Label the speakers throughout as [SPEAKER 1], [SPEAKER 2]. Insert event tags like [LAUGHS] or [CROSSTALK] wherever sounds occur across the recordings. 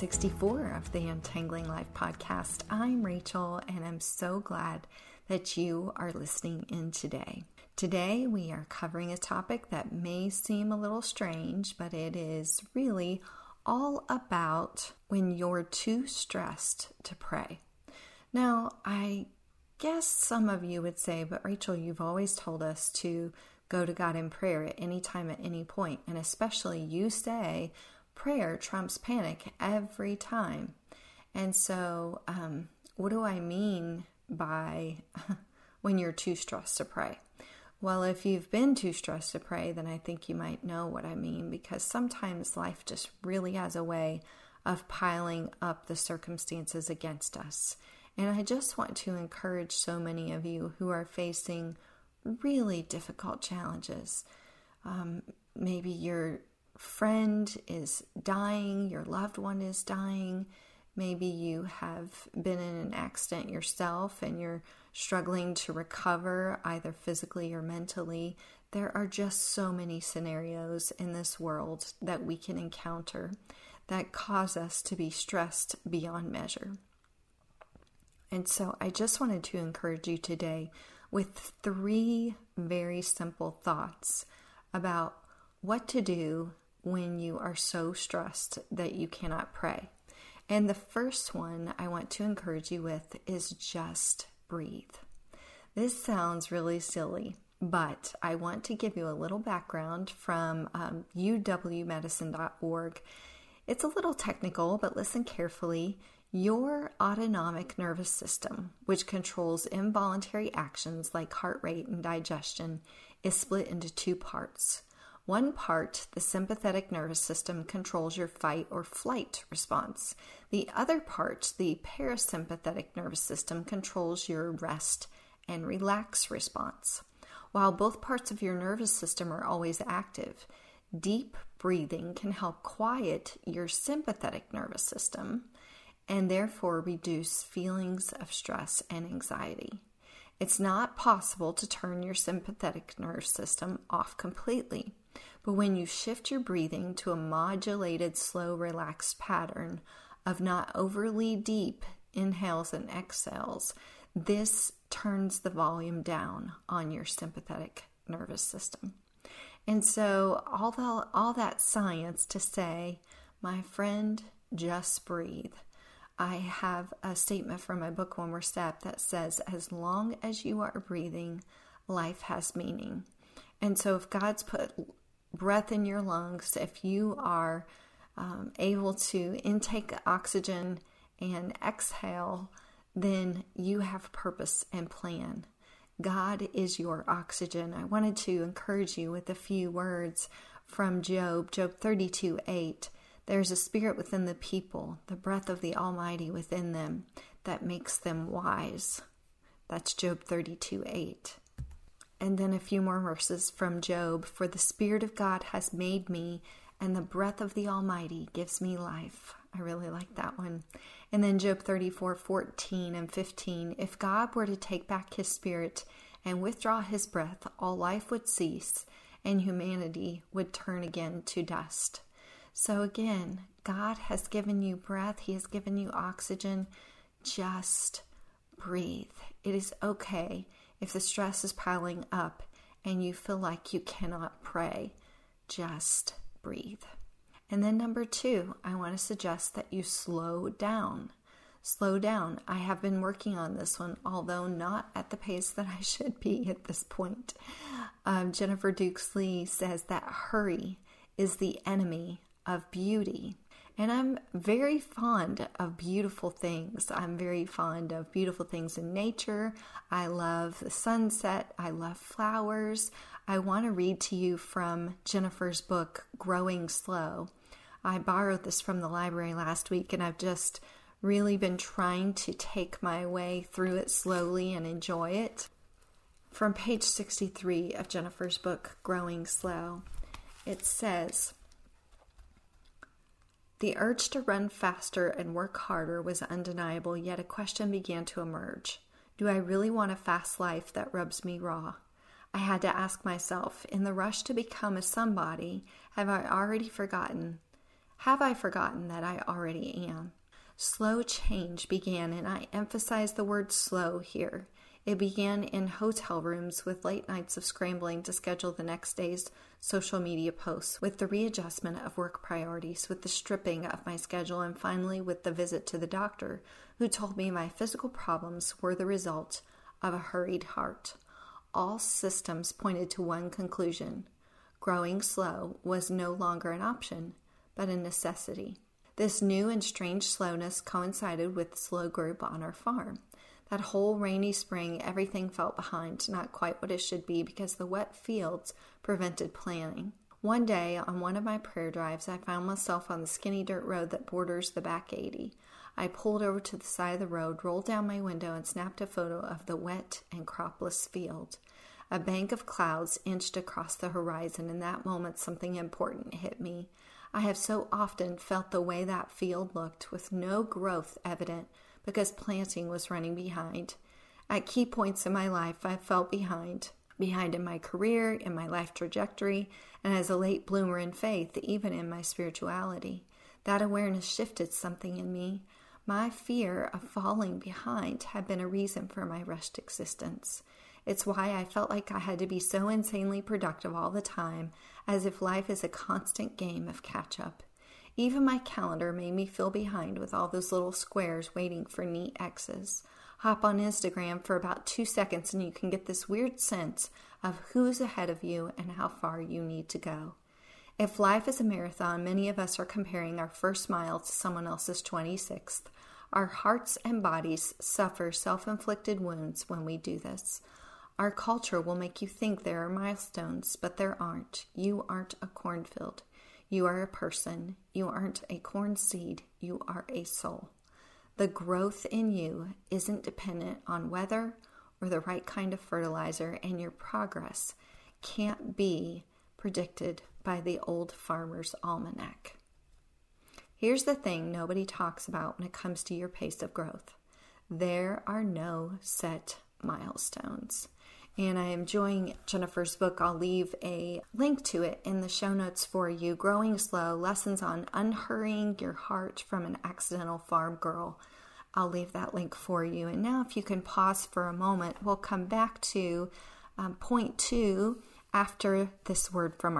[SPEAKER 1] 64 of the Untangling Life podcast. I'm Rachel, and I'm so glad that you are listening in today. Today, we are covering a topic that may seem a little strange, but it is really all about when you're too stressed to pray. Now, I guess some of you would say, but Rachel, you've always told us to go to God in prayer at any time, at any point, and especially you say prayer trumps panic every time. And so, um, what do I mean by [LAUGHS] when you're too stressed to pray? Well, if you've been too stressed to pray, then I think you might know what I mean because sometimes life just really has a way of piling up the circumstances against us. And I just want to encourage so many of you who are facing really difficult challenges. Um, maybe your friend is dying, your loved one is dying, maybe you have been in an accident yourself and you're struggling to recover either physically or mentally. There are just so many scenarios in this world that we can encounter that cause us to be stressed beyond measure. And so I just wanted to encourage you today with three very simple thoughts about what to do when you are so stressed that you cannot pray. And the first one I want to encourage you with is just breathe. This sounds really silly, but I want to give you a little background from um, uwmedicine.org. It's a little technical, but listen carefully. Your autonomic nervous system, which controls involuntary actions like heart rate and digestion, is split into two parts. One part, the sympathetic nervous system, controls your fight or flight response. The other part, the parasympathetic nervous system, controls your rest and relax response. While both parts of your nervous system are always active, deep breathing can help quiet your sympathetic nervous system and therefore reduce feelings of stress and anxiety. It's not possible to turn your sympathetic nervous system off completely. But when you shift your breathing to a modulated, slow, relaxed pattern of not overly deep inhales and exhales, this turns the volume down on your sympathetic nervous system. And so, all, the, all that science to say, my friend, just breathe. I have a statement from my book, One More Step, that says, as long as you are breathing, life has meaning. And so, if God's put breath in your lungs, if you are um, able to intake oxygen and exhale, then you have purpose and plan. God is your oxygen. I wanted to encourage you with a few words from Job, Job 32 8. There's a spirit within the people, the breath of the Almighty within them, that makes them wise. That's Job 32 8. And then a few more verses from Job For the Spirit of God has made me, and the breath of the Almighty gives me life. I really like that one. And then Job 34 14 and 15 If God were to take back his spirit and withdraw his breath, all life would cease, and humanity would turn again to dust. So, again, God has given you breath, He has given you oxygen. Just breathe. It is okay if the stress is piling up and you feel like you cannot pray, just breathe. And then, number two, I want to suggest that you slow down. Slow down. I have been working on this one, although not at the pace that I should be at this point. Um, Jennifer Dukes-Lee says that hurry is the enemy of beauty. And I'm very fond of beautiful things. I'm very fond of beautiful things in nature. I love the sunset. I love flowers. I want to read to you from Jennifer's book, Growing Slow. I borrowed this from the library last week and I've just really been trying to take my way through it slowly and enjoy it. From page 63 of Jennifer's book, Growing Slow, it says, the urge to run faster and work harder was undeniable, yet a question began to emerge. Do I really want a fast life that rubs me raw? I had to ask myself, in the rush to become a somebody, have I already forgotten? Have I forgotten that I already am? Slow change began, and I emphasize the word slow here. It began in hotel rooms with late nights of scrambling to schedule the next day's social media posts, with the readjustment of work priorities, with the stripping of my schedule, and finally with the visit to the doctor, who told me my physical problems were the result of a hurried heart. All systems pointed to one conclusion growing slow was no longer an option, but a necessity. This new and strange slowness coincided with the slow group on our farm. That whole rainy spring, everything felt behind, not quite what it should be because the wet fields prevented planning. One day, on one of my prayer drives, I found myself on the skinny dirt road that borders the back 80. I pulled over to the side of the road, rolled down my window, and snapped a photo of the wet and cropless field. A bank of clouds inched across the horizon. In that moment, something important hit me. I have so often felt the way that field looked, with no growth evident because planting was running behind. At key points in my life, I felt behind. Behind in my career, in my life trajectory, and as a late bloomer in faith, even in my spirituality. That awareness shifted something in me. My fear of falling behind had been a reason for my rushed existence. It's why I felt like I had to be so insanely productive all the time, as if life is a constant game of catch up. Even my calendar made me feel behind with all those little squares waiting for neat X's. Hop on Instagram for about two seconds and you can get this weird sense of who's ahead of you and how far you need to go. If life is a marathon, many of us are comparing our first mile to someone else's 26th. Our hearts and bodies suffer self inflicted wounds when we do this. Our culture will make you think there are milestones, but there aren't. You aren't a cornfield. You are a person. You aren't a corn seed. You are a soul. The growth in you isn't dependent on weather or the right kind of fertilizer, and your progress can't be predicted by the old farmer's almanac. Here's the thing nobody talks about when it comes to your pace of growth there are no set milestones and I am enjoying Jennifer's book. I'll leave a link to it in the show notes for you. Growing Slow Lessons on Unhurrying Your Heart from an Accidental Farm Girl. I'll leave that link for you. And now, if you can pause for a moment, we'll come back to um, point two after this word from our.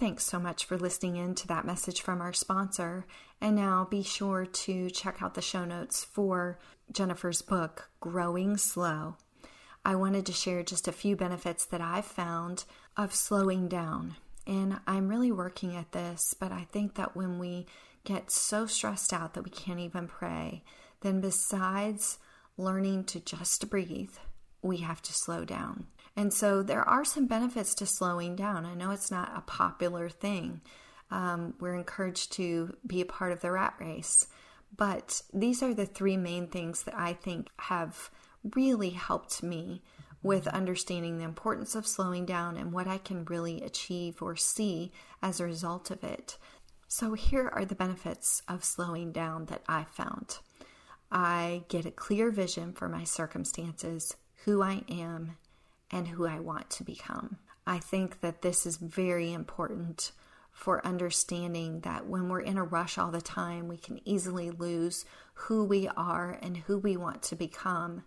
[SPEAKER 1] Thanks so much for listening in to that message from our sponsor. And now be sure to check out the show notes for Jennifer's book, Growing Slow. I wanted to share just a few benefits that I've found of slowing down. And I'm really working at this, but I think that when we get so stressed out that we can't even pray, then besides learning to just breathe, we have to slow down. And so there are some benefits to slowing down. I know it's not a popular thing. Um, we're encouraged to be a part of the rat race. But these are the three main things that I think have really helped me with understanding the importance of slowing down and what I can really achieve or see as a result of it. So, here are the benefits of slowing down that I found. I get a clear vision for my circumstances who I am and who I want to become. I think that this is very important for understanding that when we're in a rush all the time, we can easily lose who we are and who we want to become.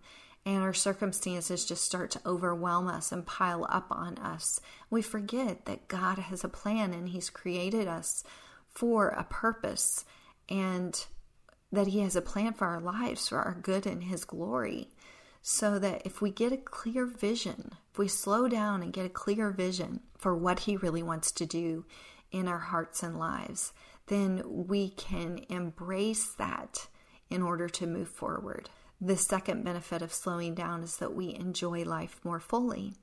[SPEAKER 1] and our circumstances just start to overwhelm us and pile up on us. We forget that God has a plan and He's created us for a purpose and that He has a plan for our lives, for our good and His glory. So that if we get a clear vision, if we slow down and get a clear vision for what He really wants to do in our hearts and lives, then we can embrace that in order to move forward. The second benefit of slowing down is that we enjoy life more fully.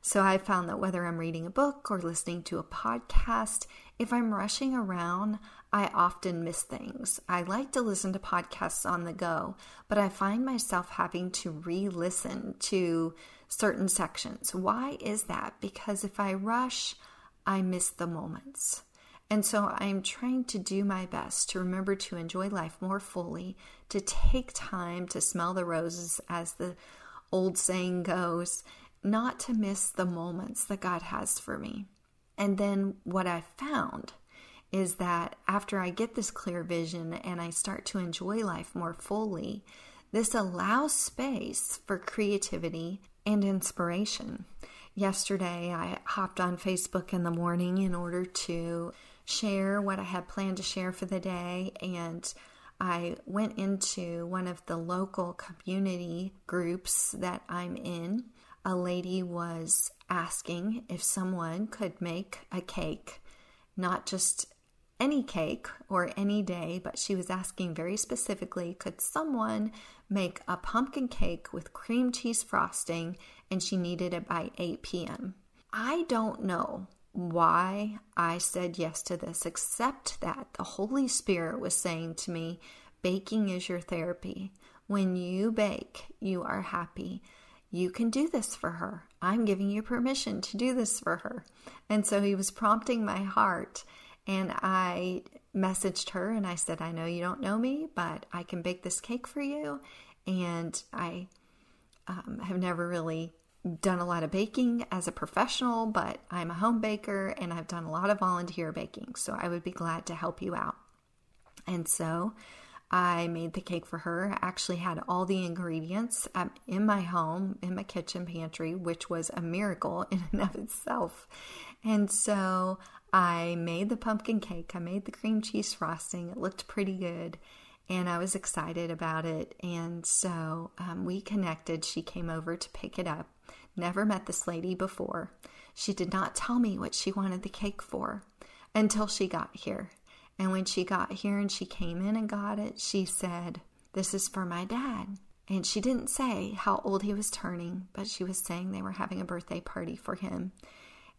[SPEAKER 1] So I found that whether I'm reading a book or listening to a podcast, if I'm rushing around, I often miss things. I like to listen to podcasts on the go, but I find myself having to re listen to certain sections. Why is that? Because if I rush, I miss the moments. And so I'm trying to do my best to remember to enjoy life more fully, to take time to smell the roses, as the old saying goes, not to miss the moments that God has for me. And then what I found is that after I get this clear vision and I start to enjoy life more fully, this allows space for creativity and inspiration. Yesterday, I hopped on Facebook in the morning in order to share what I had planned to share for the day, and I went into one of the local community groups that I'm in. A lady was asking if someone could make a cake, not just any cake or any day, but she was asking very specifically could someone make a pumpkin cake with cream cheese frosting and she needed it by 8 p.m. I don't know why I said yes to this, except that the Holy Spirit was saying to me, Baking is your therapy. When you bake, you are happy. You can do this for her. I'm giving you permission to do this for her. And so he was prompting my heart and I messaged her and I said, I know you don't know me, but I can bake this cake for you. And I um, have never really done a lot of baking as a professional, but I'm a home baker and I've done a lot of volunteer baking. So I would be glad to help you out. And so I made the cake for her. I actually had all the ingredients um, in my home, in my kitchen pantry, which was a miracle [LAUGHS] in and of itself. And so I made the pumpkin cake, I made the cream cheese frosting. It looked pretty good, and I was excited about it. And so um, we connected. She came over to pick it up. Never met this lady before. She did not tell me what she wanted the cake for until she got here. And when she got here and she came in and got it, she said, This is for my dad. And she didn't say how old he was turning, but she was saying they were having a birthday party for him.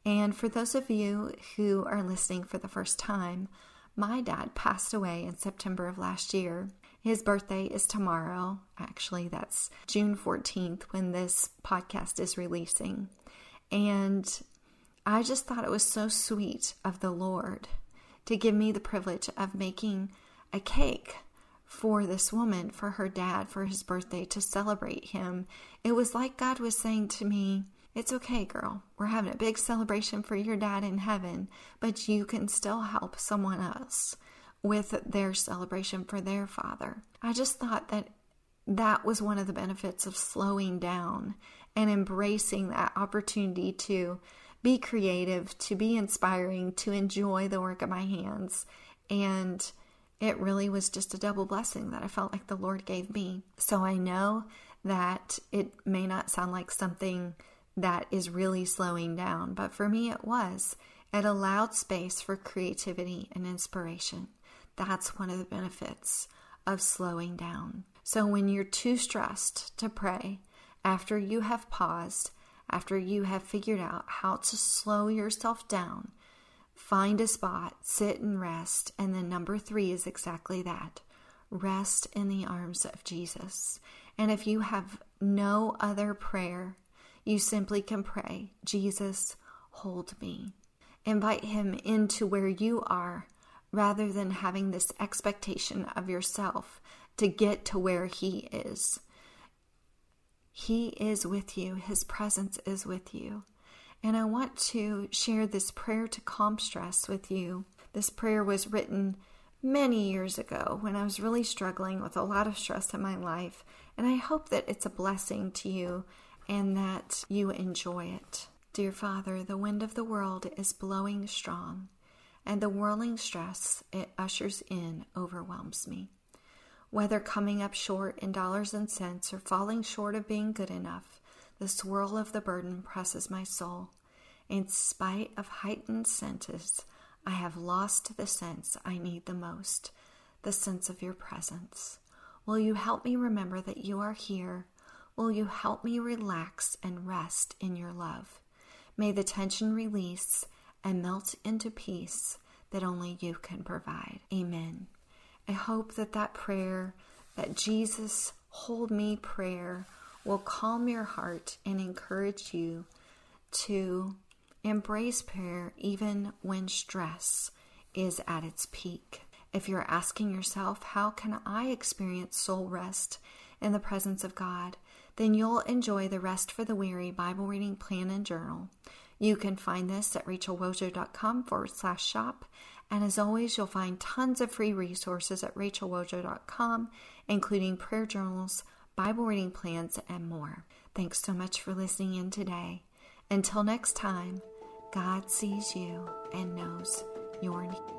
[SPEAKER 1] And for those of you who are listening for the first time, my dad passed away in September of last year. His birthday is tomorrow. Actually, that's June 14th when this podcast is releasing. And I just thought it was so sweet of the Lord to give me the privilege of making a cake for this woman, for her dad, for his birthday, to celebrate him. It was like God was saying to me, it's okay, girl. We're having a big celebration for your dad in heaven, but you can still help someone else with their celebration for their father. I just thought that that was one of the benefits of slowing down and embracing that opportunity to be creative, to be inspiring, to enjoy the work of my hands. And it really was just a double blessing that I felt like the Lord gave me. So I know that it may not sound like something that is really slowing down. But for me, it was. It allowed space for creativity and inspiration. That's one of the benefits of slowing down. So when you're too stressed to pray, after you have paused, after you have figured out how to slow yourself down, find a spot, sit and rest. And then number three is exactly that rest in the arms of Jesus. And if you have no other prayer you simply can pray, Jesus, hold me. Invite him into where you are rather than having this expectation of yourself to get to where he is. He is with you, his presence is with you. And I want to share this prayer to calm stress with you. This prayer was written many years ago when I was really struggling with a lot of stress in my life. And I hope that it's a blessing to you and that you enjoy it. Dear Father, the wind of the world is blowing strong, and the whirling stress it ushers in overwhelms me. Whether coming up short in dollars and cents or falling short of being good enough, the swirl of the burden presses my soul. In spite of heightened senses, I have lost the sense I need the most the sense of your presence. Will you help me remember that you are here? Will you help me relax and rest in your love? May the tension release and melt into peace that only you can provide. Amen. I hope that that prayer, that Jesus hold me prayer, will calm your heart and encourage you to embrace prayer even when stress is at its peak. If you're asking yourself, how can I experience soul rest in the presence of God? Then you'll enjoy the Rest for the Weary Bible reading plan and journal. You can find this at rachelwojo.com forward slash shop and as always, you'll find tons of free resources at rachelwojo.com, including prayer journals, Bible reading plans, and more. Thanks so much for listening in today. Until next time, God sees you and knows your need.